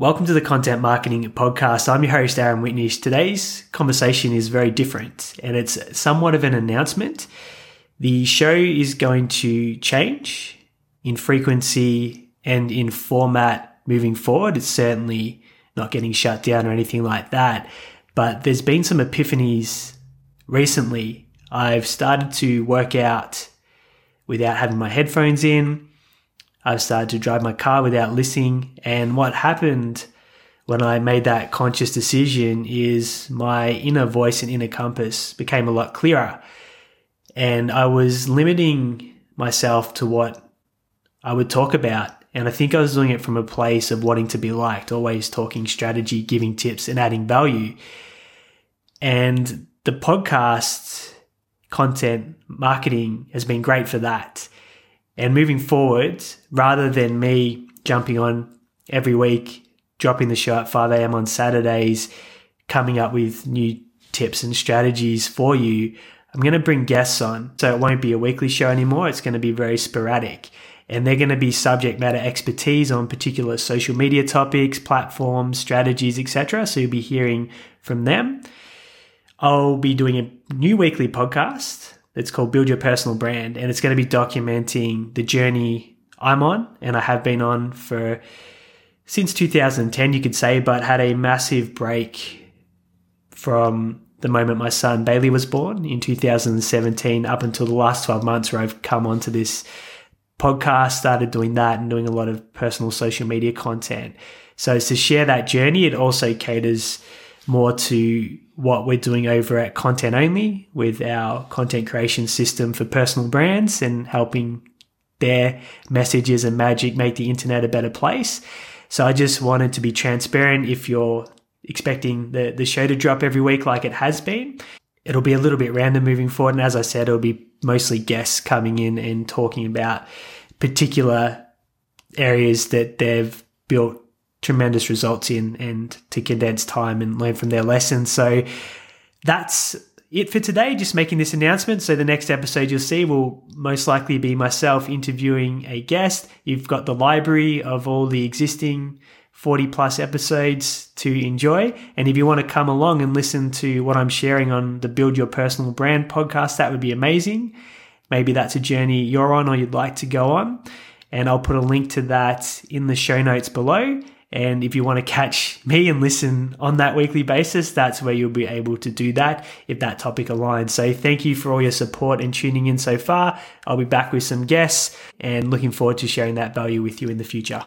Welcome to the Content Marketing Podcast. I'm your host, Aaron Witnish. Today's conversation is very different and it's somewhat of an announcement. The show is going to change in frequency and in format moving forward. It's certainly not getting shut down or anything like that, but there's been some epiphanies recently. I've started to work out without having my headphones in. I've started to drive my car without listening. And what happened when I made that conscious decision is my inner voice and inner compass became a lot clearer. And I was limiting myself to what I would talk about. And I think I was doing it from a place of wanting to be liked, always talking strategy, giving tips, and adding value. And the podcast content marketing has been great for that. And moving forward, rather than me jumping on every week, dropping the show at 5 a.m. on Saturdays, coming up with new tips and strategies for you, I'm going to bring guests on. So it won't be a weekly show anymore. It's going to be very sporadic. And they're going to be subject matter expertise on particular social media topics, platforms, strategies, etc. So you'll be hearing from them. I'll be doing a new weekly podcast it's called Build Your Personal Brand, and it's going to be documenting the journey I'm on and I have been on for since 2010, you could say, but had a massive break from the moment my son Bailey was born in 2017 up until the last 12 months where I've come onto this podcast, started doing that and doing a lot of personal social media content. So to share that journey, it also caters more to what we're doing over at Content Only with our content creation system for personal brands and helping their messages and magic make the internet a better place. So I just wanted to be transparent if you're expecting the, the show to drop every week like it has been. It'll be a little bit random moving forward. And as I said, it'll be mostly guests coming in and talking about particular areas that they've built tremendous results in and to condense time and learn from their lessons. So that's it for today. Just making this announcement. So the next episode you'll see will most likely be myself interviewing a guest. You've got the library of all the existing 40 plus episodes to enjoy. And if you want to come along and listen to what I'm sharing on the Build Your Personal Brand podcast, that would be amazing. Maybe that's a journey you're on or you'd like to go on. And I'll put a link to that in the show notes below. And if you want to catch me and listen on that weekly basis, that's where you'll be able to do that if that topic aligns. So thank you for all your support and tuning in so far. I'll be back with some guests and looking forward to sharing that value with you in the future.